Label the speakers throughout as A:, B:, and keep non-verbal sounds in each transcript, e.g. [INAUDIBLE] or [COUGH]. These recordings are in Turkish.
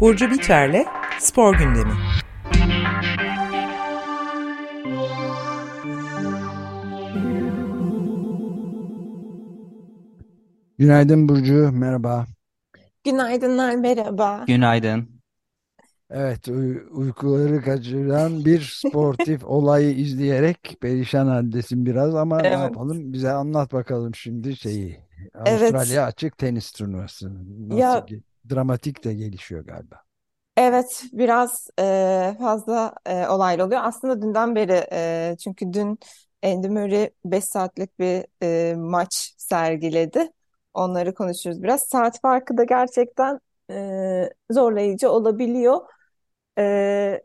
A: Burcu Biterle Spor Gündemi.
B: Günaydın Burcu, merhaba.
C: Günaydınlar, merhaba.
D: Günaydın.
B: Evet, uy- uykuları kaçıran bir sportif olayı izleyerek perişan haldesin biraz ama ne
C: Evet,
B: yapalım? Bize anlat bakalım şimdi şeyi.
C: evet.
B: Avustralya Açık Tenis Turnuvası nasıl
C: Ya
B: dramatik de gelişiyor galiba.
C: evet biraz e, fazla e, olaylı oluyor. Aslında dünden beri e, çünkü dün Andy Murray 5 saatlik bir e, maç sergiledi. Onları konuşuruz biraz. Saat farkı da gerçekten e, zorlayıcı olabiliyor. E,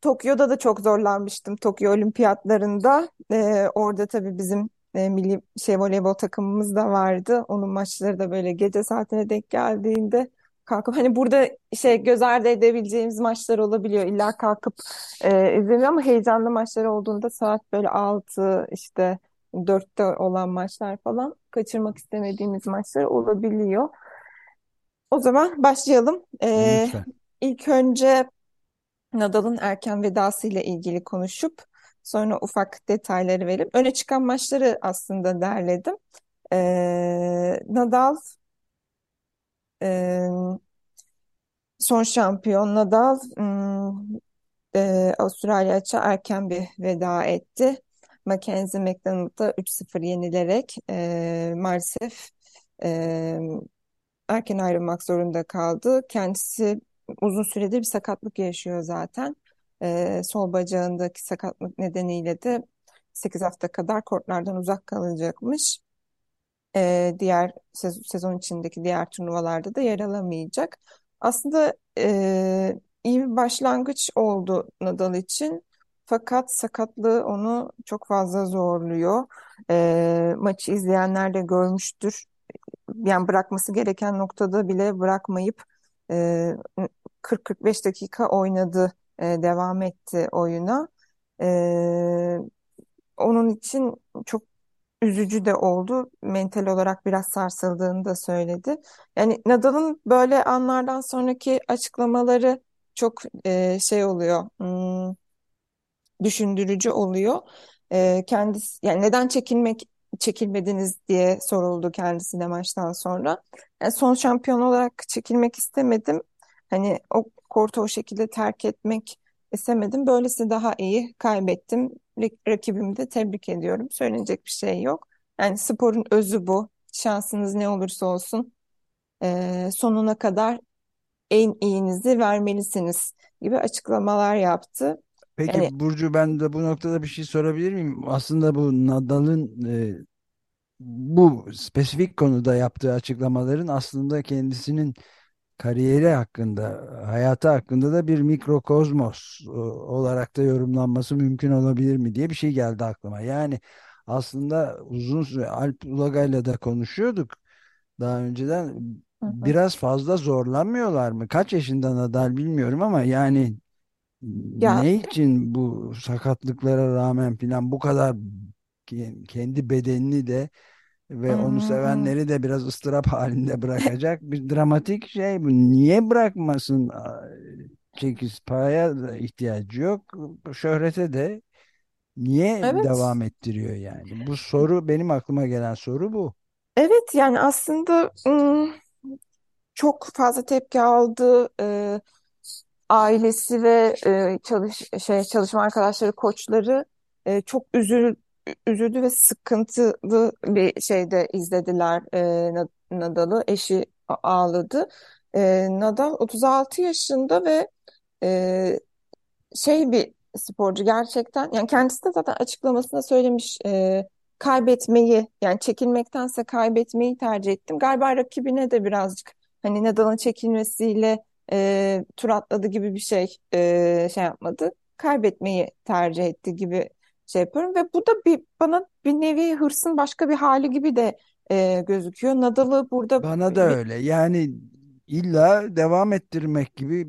C: Tokyo'da da çok zorlanmıştım. Tokyo Olimpiyatlarında. Ee, orada tabii bizim e, milli şey voleybol takımımız da vardı. Onun maçları da böyle gece saatine denk geldiğinde kalkıp hani burada şey göz ardı edebileceğimiz maçlar olabiliyor. İlla kalkıp e, izlemiyor ama heyecanlı maçlar olduğunda saat böyle 6 işte 4'te olan maçlar falan kaçırmak istemediğimiz maçlar olabiliyor. O zaman başlayalım. Ee,
B: Lütfen.
C: ilk önce Nadal'ın erken vedası ile ilgili konuşup sonra ufak detayları verip öne çıkan maçları aslında derledim. Ee, Nadal e, son şampiyon Nadal e, Avustralya açığa erken bir veda etti. Mackenzie McDonald'da 3-0 yenilerek e, maalesef e, erken ayrılmak zorunda kaldı. Kendisi uzun süredir bir sakatlık yaşıyor zaten. Ee, sol bacağındaki sakatlık nedeniyle de 8 hafta kadar kortlardan uzak kalacakmış. Ee, diğer sez- sezon içindeki diğer turnuvalarda da yer alamayacak. Aslında e, iyi bir başlangıç oldu Nadal için. Fakat sakatlığı onu çok fazla zorluyor. Ee, maçı izleyenler de görmüştür yani bırakması gereken noktada bile bırakmayıp e, 40-45 dakika oynadı, e, devam etti oyuna. E, onun için çok üzücü de oldu. Mental olarak biraz sarsıldığını da söyledi. Yani Nadal'ın böyle anlardan sonraki açıklamaları çok e, şey oluyor. hmm, düşündürücü oluyor. Ee, kendisi yani neden çekilmek çekilmediniz diye soruldu kendisine maçtan sonra. Yani son şampiyon olarak çekilmek istemedim. Hani o kortu o şekilde terk etmek istemedim. Böylesi daha iyi kaybettim. Rak- Rakibimi de tebrik ediyorum. Söylenecek bir şey yok. Yani sporun özü bu. Şansınız ne olursa olsun ee, sonuna kadar en iyinizi vermelisiniz gibi açıklamalar yaptı. Yani
B: Peki Burcu ben de bu noktada bir şey sorabilir miyim? Aslında bu Nadal'ın e, bu spesifik konuda yaptığı açıklamaların aslında kendisinin kariyeri hakkında, hayatı hakkında da bir mikrokozmos e, olarak da yorumlanması mümkün olabilir mi diye bir şey geldi aklıma. Yani aslında uzun süre Alp Ulagay'la da konuşuyorduk daha önceden.
C: Hı hı.
B: Biraz fazla zorlanmıyorlar mı? Kaç yaşında Nadal bilmiyorum ama yani
C: Ya
B: ne için bu sakatlıklara rağmen filan bu kadar ke- kendi bedenini de ve onu sevenleri de biraz ıstırap halinde [LAUGHS] bırakacak bir dramatik şey bu. Niye bırakmasın? Aa, Çekiz paraya da ihtiyacı yok. Şöhrete de niye
C: evet.
B: devam ettiriyor yani? Bu soru benim aklıma gelen soru bu.
C: Evet yani aslında çok fazla tepki aldı. Ee, ailesi ve e, çalış şey çalışma arkadaşları, koçları e, çok üzül üzüldü ve sıkıntılı bir şeyde izlediler e, Na- Nadal'ı. Eşi ağladı. E, Nadal 36 yaşında ve e, şey bir sporcu gerçekten yani kendisi de zaten açıklamasında söylemiş e, kaybetmeyi yani çekilmektense kaybetmeyi tercih ettim. Galiba rakibine de birazcık hani Nadal'ın çekilmesiyle e, tur atladı gibi bir şey e, şey yapmadı. Kaybetmeyi tercih etti gibi şey yapıyorum ve bu da bir bana bir nevi hırsın başka bir hali gibi de e, gözüküyor. Nadal'ı burada
B: Bana da
C: bir,
B: öyle. Yani illa devam ettirmek gibi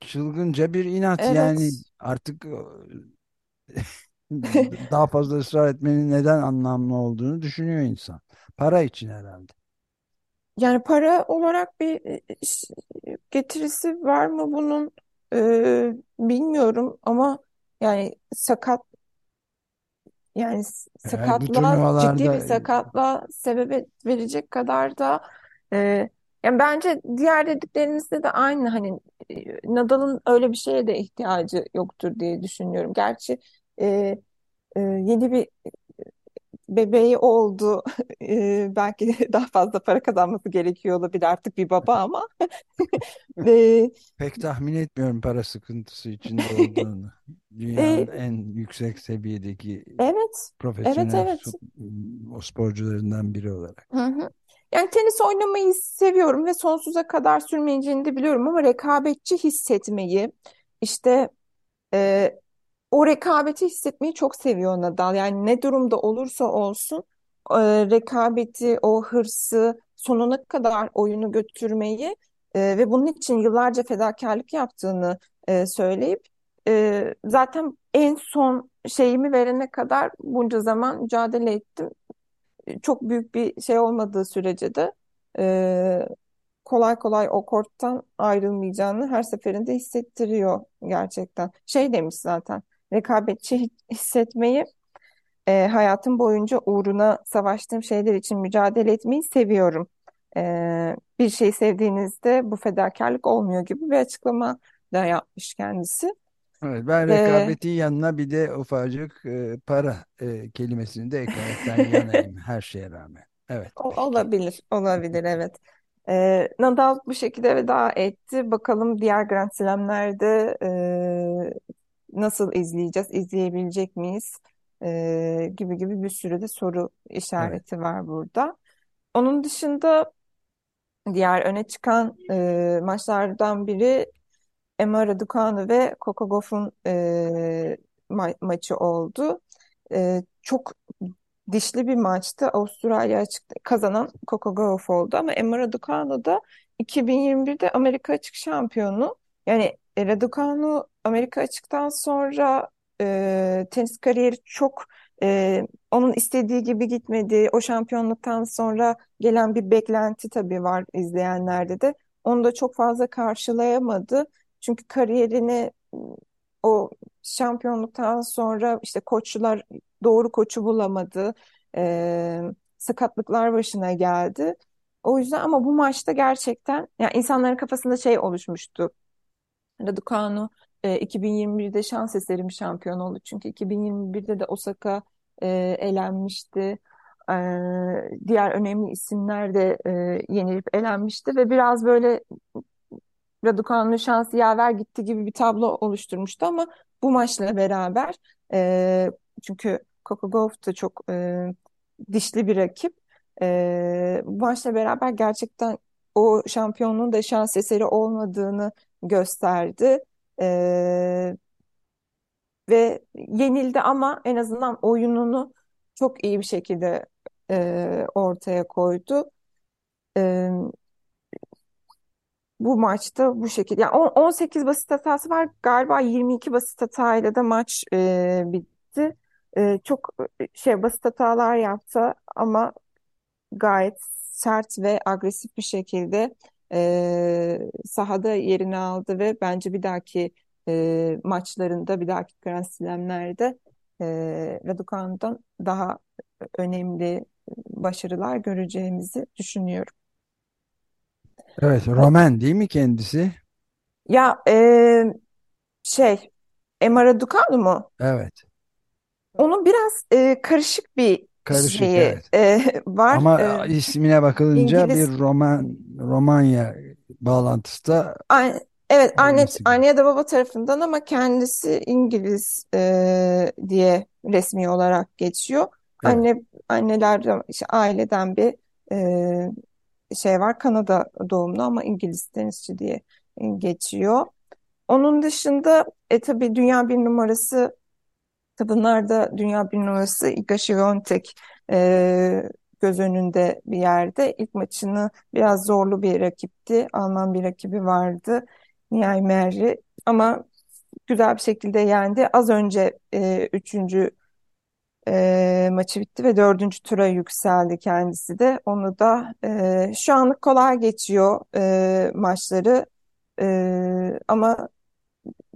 B: çılgınca bir inat. Yani
C: evet
B: artık [LAUGHS] daha fazla ısrar etmenin neden anlamlı olduğunu düşünüyor insan. Para için herhalde.
C: Yani para olarak bir e, getirisi var mı bunun Ee, bilmiyorum ama yani sakat yani
B: Yani
C: sakatlığa ciddi bir sakatlığa sebebiyet verecek kadar da e, yani bence diğer dediklerinizde de aynı hani e, Nadal'ın öyle bir şeye de ihtiyacı yoktur diye düşünüyorum. Gerçi e, e, yeni bir bebeği oldu. [LAUGHS] E, belki daha fazla para kazanması gerekiyor olabilir artık bir baba ama [LAUGHS] e,
B: pek tahmin etmiyorum para sıkıntısı içinde [LAUGHS] olduğunu. Dünyanın
C: e,
B: en yüksek seviyedeki
C: evet evet
B: profesyonel
C: evet
B: o sporcularından biri olarak.
C: Hı hı. Yani tenis oynamayı seviyorum ve sonsuza kadar sürmeyeceğini de biliyorum ama rekabetçi hissetmeyi işte e, o rekabeti hissetmeyi çok seviyor Nadal. Yani ne durumda olursa olsun e, rekabeti, o hırsı sonuna kadar oyunu götürmeyi e, ve bunun için yıllarca fedakarlık yaptığını e, söyleyip e, zaten en son şeyimi verene kadar bunca zaman mücadele ettim çok büyük bir şey olmadığı sürece de e, kolay kolay o korttan ayrılmayacağını her seferinde hissettiriyor gerçekten. Şey demiş zaten rekabetçi hissetmeyi e, hayatım boyunca uğruna savaştığım şeyler için mücadele etmeyi seviyorum. E, bir şey sevdiğinizde bu fedakarlık olmuyor gibi bir açıklama da yapmış kendisi.
B: Evet, ben
C: E,
B: rekabetin yanına bir de ufacık e, para e, kelimesini de eklemekten yanayım [LAUGHS] her şeye rağmen. Evet,
C: O-. Olabilir, olabilir [LAUGHS] evet. Ee, Nadal bu şekilde veda etti. Bakalım diğer Grand Slam'lerde e, nasıl izleyeceğiz, izleyebilecek miyiz E, gibi gibi bir sürü de soru
B: Evet.
C: işareti var burada. Onun dışında diğer öne çıkan e, maçlardan biri Emma Raducanu ve Coco Gauff'un e, ma- maçı oldu. E, çok dişli bir maçtı. Avustralya açık kazanan Coco Gauff oldu ama Emma Raducanu da 2021'de Amerika açık şampiyonu. Yani e, Raducanu Amerika açıktan sonra e, tenis kariyeri çok e, onun istediği gibi gitmedi. O şampiyonluktan sonra gelen bir beklenti tabii var izleyenlerde de. Onu da çok fazla karşılayamadı. Çünkü kariyerini o şampiyonluktan sonra işte koçlar doğru koçu bulamadı. Ee, sakatlıklar başına geldi. O yüzden ama bu maçta gerçekten yani insanların kafasında şey oluşmuştu. Raducanu e, 2021'de şans eseri bir şampiyon oldu. Çünkü 2021'de de Osaka e, elenmişti. E, diğer önemli isimler de e, yenilip elenmişti ve biraz böyle Raducanu'nun şansı yaver gitti gibi bir tablo oluşturmuştu ama bu maçla beraber e, çünkü Coco Gauff da çok e, dişli bir rakip. E, bu maçla beraber gerçekten o şampiyonluğun da şans eseri olmadığını gösterdi. E, ve yenildi ama en azından oyununu çok iyi bir şekilde e, ortaya koydu. E, Bu maçta bu şekilde. Yani on- 18 basit hatası var. Galiba 22 basit hatayla da maç e, bitti. E, çok şey basit hatalar yaptı ama gayet sert ve agresif bir şekilde e, sahada yerini aldı ve bence bir dahaki e, maçlarında, bir dahaki Grand Slam'lerde e, Raducanu'dan daha önemli başarılar göreceğimizi düşünüyorum.
B: Evet, Roman değil mi kendisi?
C: Ya e, Şey, Emma Raducanu mu?
B: Evet.
C: Onun biraz e, karışık bir
B: Karışık
C: şeyi
B: evet.
C: e, [LAUGHS] var.
B: Ama
C: E,
B: ismine bakılınca
C: İngiliz,
B: bir Roman Romanya bağlantısı da
C: a- evet anne, anne ya da baba tarafından ama kendisi İngiliz e, diye resmi olarak geçiyor.
B: Evet.
C: Anne anneler işte aileden bir e, şey var. Kanada doğumlu ama İngiliz tenisçi diye geçiyor. Onun dışında e, tabii dünya bir numarası Kadınlarda dünya bir numarası Iga Świątek e, göz önünde bir yerde. İlk maçını biraz zorlu bir rakipti. Alman bir rakibi vardı. Nihai Meri ama güzel bir şekilde yendi. Az önce e, üçüncü E, maçı bitti ve dördüncü tura yükseldi kendisi de. Onu da e, şu anlık kolay geçiyor e, maçları E, ama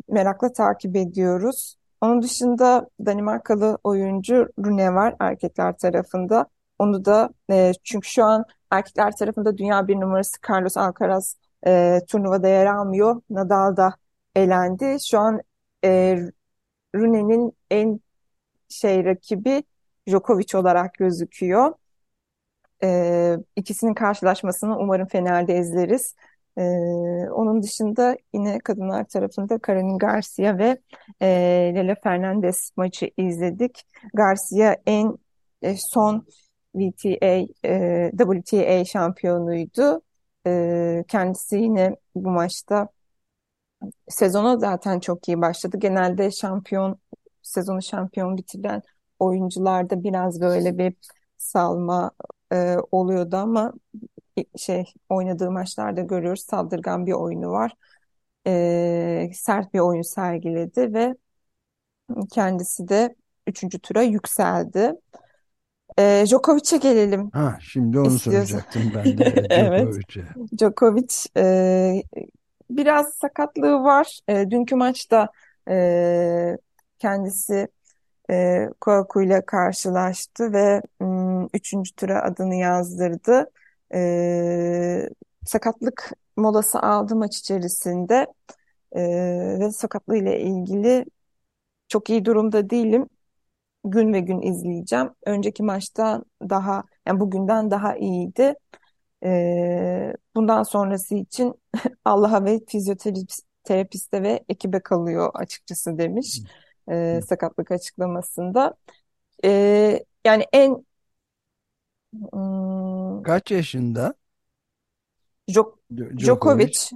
C: merakla takip ediyoruz. Onun dışında Danimarkalı oyuncu Rune var erkekler tarafında. Onu da e, çünkü şu an erkekler tarafında dünya bir numarası Carlos Alcaraz e, turnuvada yer almıyor. Nadal da elendi. Şu an e, Rune'nin en şey rakibi Djokovic olarak gözüküyor. E, ikisinin karşılaşmasını umarım Fener'de izleriz. E, onun dışında yine kadınlar tarafında Caroline Garcia ve e, Lele Fernandez maçı izledik. Garcia en e, son VTA, e, WTA şampiyonuydu. E, kendisi yine bu maçta sezona zaten çok iyi başladı. Genelde şampiyon sezonu şampiyon bitiren oyuncularda biraz böyle bir salma e, oluyordu ama şey oynadığı maçlarda görüyoruz saldırgan bir oyunu var. E, sert bir oyun sergiledi ve kendisi de üçüncü tura yükseldi. E, Djokovic'e gelelim
B: Ha, şimdi onu
C: istiyorsan.
B: soracaktım ben de. [LAUGHS]
C: Evet.
B: Djokovic'e.
C: Djokovic e, biraz sakatlığı var. E, dünkü maçta e, kendisi e, Kouakou ile karşılaştı ve m, üçüncü tura adını yazdırdı. E, sakatlık molası aldı maç içerisinde E, ve sakatlığı ile ilgili çok iyi durumda değilim. Gün ve gün izleyeceğim. Önceki maçta daha, yani bugünden daha iyiydi. E, bundan sonrası için [LAUGHS] Allah'a ve fizyoterapiste ve ekibe kalıyor açıkçası demiş e, sakatlık açıklamasında. E, yani en hmm,
B: Kaç yaşında
C: Djok-
B: Djo-
C: Djokovic
B: Djokovic?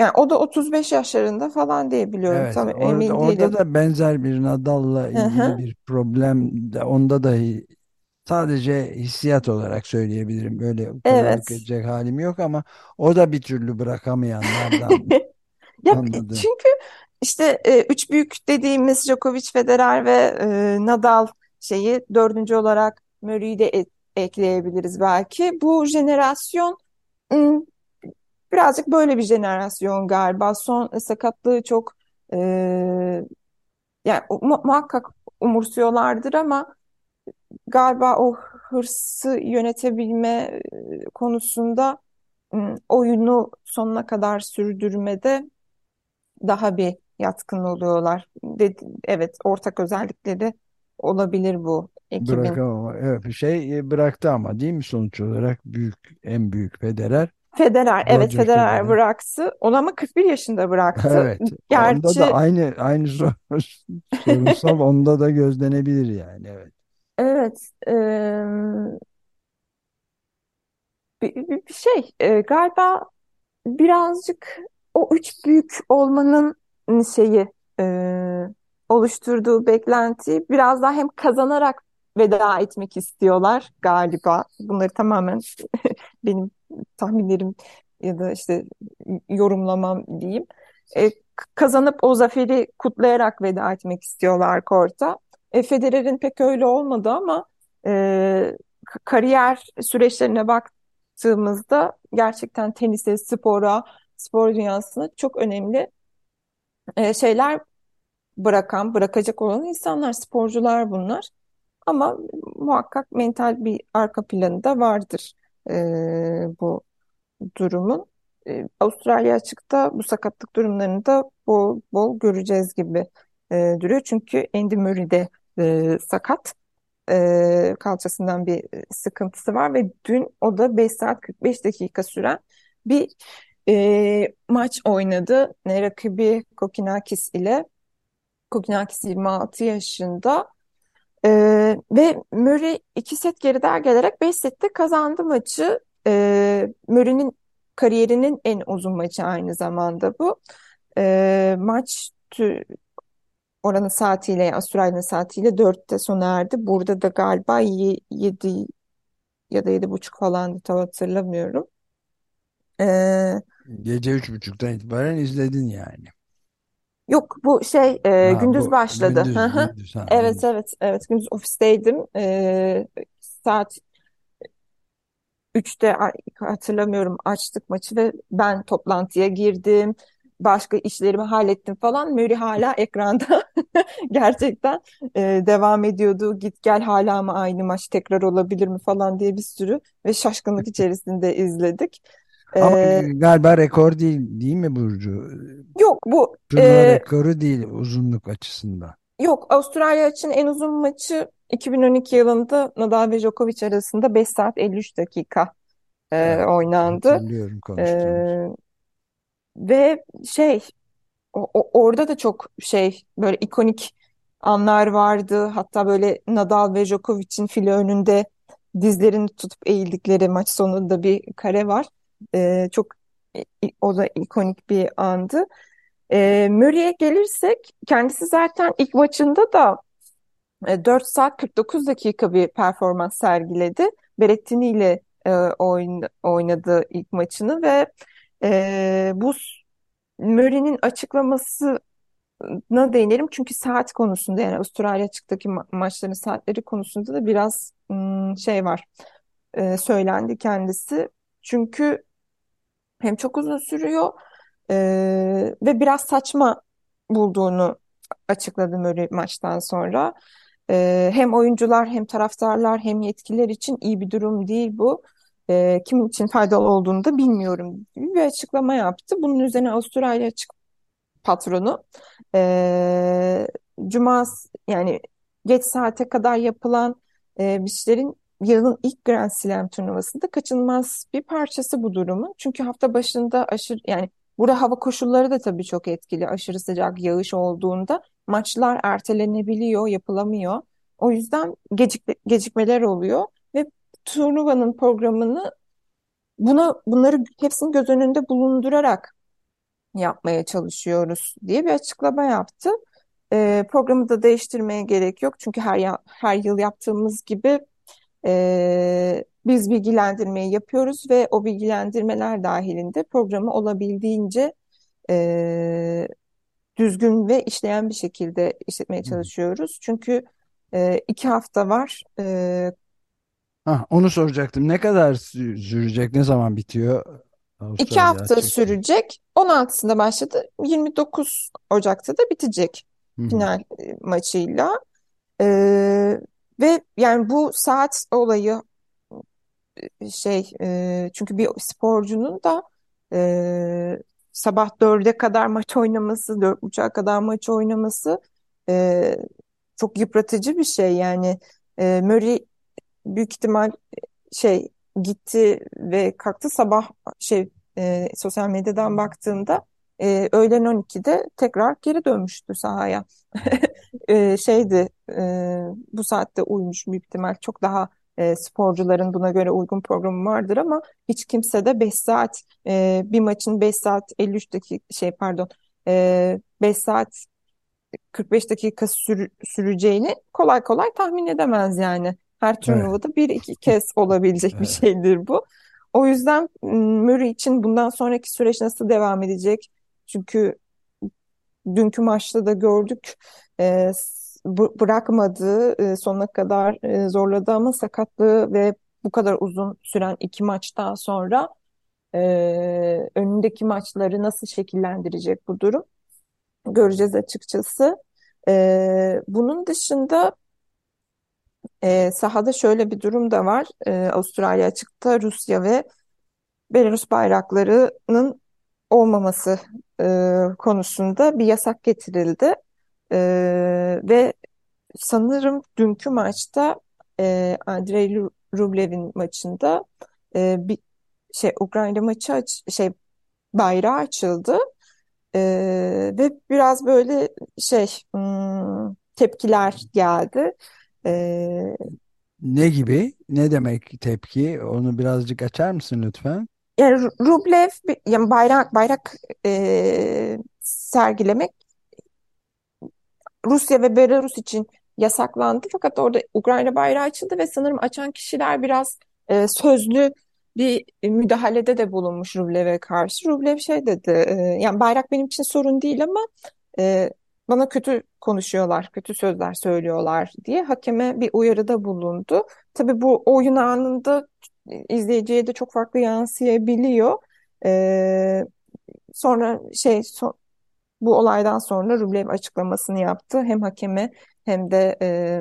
C: yani o da 35 yaşlarında falan diye biliyorum.
B: Evet,
C: Tam
B: orada
C: emin
B: orada
C: değilim.
B: da benzer bir Nadal'la
C: Hı
B: ilgili
C: hı.
B: bir problem de onda da sadece hissiyat olarak söyleyebilirim. Böyle karalık
C: Evet.
B: edecek halim yok ama o da bir türlü bırakamayanlardan [LAUGHS]
C: Ya
B: anladım.
C: çünkü işte e, üç büyük dediğimiz Djokovic, Federer ve e, Nadal şeyi dördüncü olarak Murray'i de e- ekleyebiliriz belki. Bu jenerasyon birazcık böyle bir jenerasyon galiba. Son sakatlığı çok e, yani mu- muhakkak umursuyorlardır ama galiba o hırsı yönetebilme konusunda oyunu sonuna kadar sürdürmede daha bir yatkın oluyorlar. Dedi- evet, ortak özellikleri olabilir bu ekibin.
B: Bırakamama. Evet, şey e, bıraktı ama değil mi sonuç olarak büyük en büyük Federer
C: Federer, evet
B: Roger
C: Federer
B: Federer.
C: bıraktı. O ama 41 yaşında bıraktı.
B: Evet. [LAUGHS] Onda
C: Gerçi
B: da aynı aynı sor- [LAUGHS] sorunsal onda da gözlenebilir yani. Evet.
C: evet bir, bir- bir şey e, galiba birazcık o üç büyük olmanın şeyi e, oluşturduğu beklenti biraz daha hem kazanarak veda etmek istiyorlar galiba. Bunları tamamen [LAUGHS] benim tahminlerim ya da işte yorumlamam diyeyim. E, kazanıp o zaferi kutlayarak veda etmek istiyorlar korta. E, Federer'in pek öyle olmadı ama e, kariyer süreçlerine baktığımızda gerçekten tenise, spora, spor dünyasına çok önemli e, şeyler bırakan, bırakacak olan insanlar, sporcular bunlar. Ama muhakkak mental bir arka planı da vardır e, bu durumun. E, Avustralya açıkta bu sakatlık durumlarını da bol bol göreceğiz gibi e, duruyor. Çünkü Andy Murray de e, sakat. E, kalçasından bir sıkıntısı var ve dün o da 5 saat 45 dakika süren bir e, maç oynadı. Ne rakibi Kokinakis ile. Kokinakis 26 yaşında. Ee, ve Murray iki set geriden gelerek 5 sette kazandı maçı. Ee, Murray'nin kariyerinin en uzun maçı aynı zamanda bu. Ee, maç tü- oranın saatiyle, Avustralya'nın saatiyle 4'te sona erdi. Burada da galiba 7 ya da yedi buçuk falandı tam hatırlamıyorum. Ee,
B: Gece üç buçuktan itibaren izledin yani.
C: Yok bu şey e,
B: Ha,
C: gündüz
B: bu
C: başladı.
B: gündüz gündüz ha
C: Evet
B: gündüz.
C: evet evet gündüz ofisteydim. E, saat 3'te a- hatırlamıyorum açtık maçı ve ben toplantıya girdim. Başka işlerimi hallettim falan. Murray hala ekranda [LAUGHS] gerçekten e, devam ediyordu. Git gel hala mı aynı maç tekrar olabilir mi falan diye bir sürü ve şaşkınlık içerisinde izledik.
B: Ama
C: E,
B: galiba rekor değil değil mi Burcu?
C: yok bu
B: Turnuva
C: e,
B: rekoru değil uzunluk açısından.
C: yok Avustralya için en uzun maçı 2012 yılında Nadal ve Djokovic arasında 5 saat 53 dakika e,
B: Evet
C: oynandı.
B: hatırlıyorum konuştuğumuz.
C: E, ve şey o- o- orada da çok şey böyle ikonik anlar vardı. Hatta böyle Nadal ve Djokovic'in file önünde dizlerini tutup eğildikleri maç sonunda bir kare var. Ee, çok o da ikonik bir andı. Ee, Murray'e gelirsek kendisi zaten ilk maçında da e, 4 saat 49 dakika bir performans sergiledi. Berrettini ile e, oyn- oynadı ilk maçını ve e, bu Murray'nin açıklaması na değinelim çünkü saat konusunda yani Avustralya açıktaki ma maçların saatleri konusunda da biraz şey var e, söylendi kendisi çünkü hem çok uzun sürüyor e, ve biraz saçma bulduğunu açıkladı Murray maçtan sonra. E, hem oyuncular hem taraftarlar hem yetkililer için iyi bir durum değil bu. E, kimin için faydalı olduğunu da bilmiyorum gibi bir açıklama yaptı. Bunun üzerine Avustralya patronu. Ee, Cuma yani geç saate kadar yapılan e, işlerin yılın ilk Grand Slam turnuvasında kaçınılmaz bir parçası bu durumun. Çünkü hafta başında aşırı yani burada hava koşulları da tabii çok etkili. Aşırı sıcak yağış olduğunda maçlar ertelenebiliyor, yapılamıyor. O yüzden gecik, gecikmeler oluyor ve turnuvanın programını buna bunları hepsini göz önünde bulundurarak yapmaya çalışıyoruz diye bir açıklama yaptı. E, programı da değiştirmeye gerek yok. Çünkü her, her yıl yaptığımız gibi e, biz bilgilendirmeyi yapıyoruz ve o bilgilendirmeler dahilinde programı olabildiğince e, düzgün ve işleyen bir şekilde işletmeye çalışıyoruz. Çünkü e, iki hafta var. E,
B: Ha, onu soracaktım. Ne kadar sü- sürecek? Ne zaman bitiyor
C: iki
B: Avustralya
C: hafta
B: açık?
C: sürecek. 16'sında başladı. 29 Ocak'ta da bitecek
B: Hı hı.
C: final e, maçıyla. Ee, ve yani bu saat olayı şey e, çünkü bir sporcunun da e, sabah dörde kadar maç oynaması, dört buçuğa kadar maç oynaması e, çok yıpratıcı bir şey. Yani e, Murray büyük ihtimal şey gitti ve kalktı sabah şey e, sosyal medyadan baktığımda e, öğlen 12'de tekrar geri dönmüştü sahaya. [LAUGHS] E, şeydi e, bu saatte uyumuş büyük ihtimal çok daha e, sporcuların buna göre uygun programı vardır ama hiç kimse de 5 saat e, bir maçın 5 saat 53 dakika şey pardon e, 5 saat 45 dakika sür- süreceğini kolay kolay tahmin edemez yani. Her
B: Evet.
C: turnuvada bir iki kez olabilecek bir şeydir bu. O yüzden Murray için bundan sonraki süreç nasıl devam edecek? Çünkü dünkü maçta da gördük e, bırakmadı e, sonuna kadar e, zorladı ama sakatlığı ve bu kadar uzun süren iki maçtan sonra e, önündeki maçları nasıl şekillendirecek bu durum? Göreceğiz açıkçası. E, bunun dışında e, sahada şöyle bir durum da var. E, Avustralya açıkta Rusya ve Belarus bayraklarının olmaması e, konusunda bir yasak getirildi. E, ve sanırım dünkü maçta e, Andrei Ru- Rublev'in maçında e, bir şey Ukrayna maçı aç, şey bayrağı açıldı. E, ve biraz böyle şey hmm, tepkiler geldi. E,
B: Ne gibi? Ne demek tepki? Onu birazcık açar mısın lütfen?
C: Yani Ru- Rublev yani bayrak bayrak e, sergilemek Rusya ve Belarus için yasaklandı. Fakat orada Ukrayna bayrağı açıldı ve sanırım açan kişiler biraz e, sözlü bir müdahalede de bulunmuş Rublev'e karşı. Rublev şey dedi, e, yani bayrak benim için sorun değil ama e, bana kötü konuşuyorlar, kötü sözler söylüyorlar diye hakeme bir uyarıda bulundu. Tabii bu oyun anında izleyiciye de çok farklı yansıyabiliyor. E, sonra şey so bu olaydan sonra Rublev açıklamasını yaptı. Hem hakeme hem de e,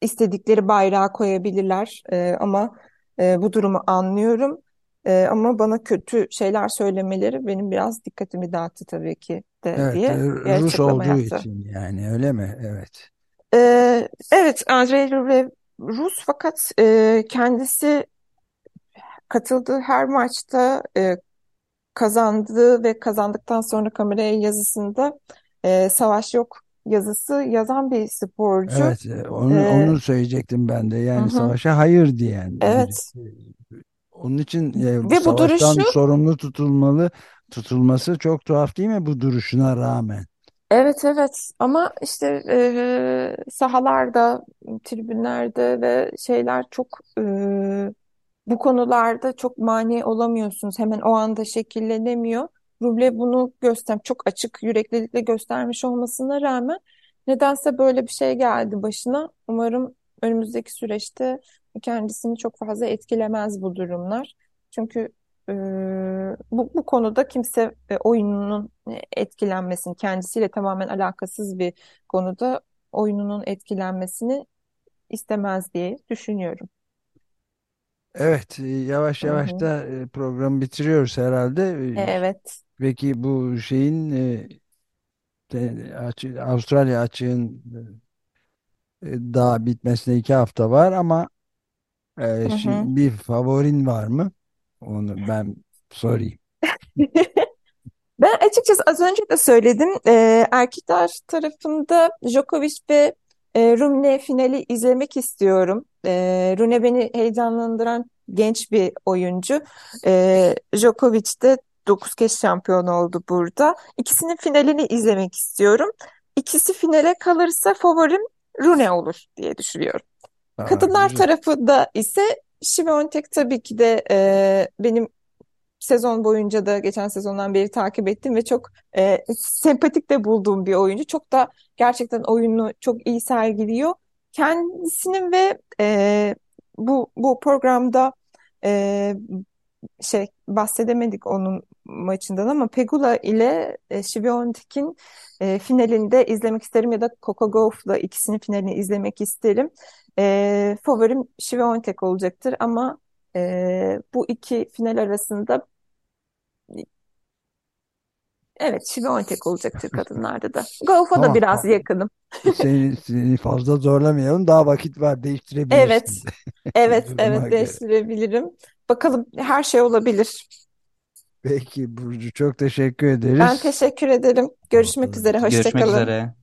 C: istedikleri bayrağı koyabilirler. E, ama e, bu durumu anlıyorum. E, ama bana kötü şeyler söylemeleri benim biraz dikkatimi dağıttı tabii ki de
B: Evet,
C: diye
B: e, Rus olduğu
C: yaptı.
B: için yani öyle mi? Evet.
C: E, evet, Andrei Rublev Rus fakat e, kendisi katıldığı her maçta e, kazandığı ve kazandıktan sonra kameraya yazısında e, savaş yok yazısı yazan bir sporcu.
B: Evet, e, onu
C: E,
B: onu söyleyecektim ben de. Yani
C: hı,
B: savaşa hayır diyen
C: evet.
B: Onun için e,
C: ve bu
B: savaştan
C: duruşu
B: sorumlu tutulmalı tutulması çok tuhaf değil mi bu duruşuna rağmen?
C: Evet evet ama işte e, sahalarda, tribünlerde ve şeyler çok e, bu konularda çok mani olamıyorsunuz. Hemen o anda şekillenemiyor. Ruble bunu göster çok açık yüreklilikle göstermiş olmasına rağmen nedense böyle bir şey geldi başına. Umarım önümüzdeki süreçte kendisini çok fazla etkilemez bu durumlar. Çünkü e, bu, bu konuda kimse e, oyununun etkilenmesini, kendisiyle tamamen alakasız bir konuda oyununun etkilenmesini istemez diye düşünüyorum.
B: Evet, e, yavaş
C: Hı
B: yavaş
C: hı.
B: da e, programı bitiriyoruz herhalde. E,
C: Evet.
B: Peki bu şeyin e, Avustralya açığın e, daha bitmesine iki hafta var ama e,
C: Hı
B: şi-
C: hı.
B: bir favorin var mı? Onu ben sorayım. [LAUGHS]
C: Ben açıkçası az önce de söyledim. Ee, erkekler tarafında Djokovic ve e, Rune finali izlemek istiyorum. Ee, Rune beni heyecanlandıran genç bir oyuncu. Ee, Djokovic de 9 kez şampiyon oldu burada. İkisinin finalini izlemek istiyorum. İkisi finale kalırsa favorim Rune olur diye düşünüyorum.
B: Aa,
C: Kadınlar
B: güzel.
C: tarafında ise Świątek tabii ki de e, benim sezon boyunca da geçen sezondan beri takip ettim ve çok e, sempatik de bulduğum bir oyuncu. Çok da gerçekten oyunu çok iyi sergiliyor. Kendisinin ve e, bu bu programda e, şey bahsedemedik onun maçından ama Pegula ile e, Świątek'in e, finalinde izlemek isterim ya da Coco Gauff'la ikisinin finalini izlemek isterim. E, favorim Świątek olacaktır ama e, bu iki final arasında Evet, Świątek olacaktır kadınlarda da. Golf'a da
B: Tamam.
C: biraz yakınım.
B: Seni, seni fazla zorlamayalım. Daha vakit var.
C: Evet,
B: Değiştirebilirsin de
C: evet, [LAUGHS] evet
B: göre.
C: değiştirebilirim. Bakalım her şey olabilir.
B: Peki Burcu çok teşekkür
C: Ben
B: ederiz.
C: teşekkür ederim. Görüşmek üzere, hoşça
D: Görüşmek
C: kalın.
D: üzere.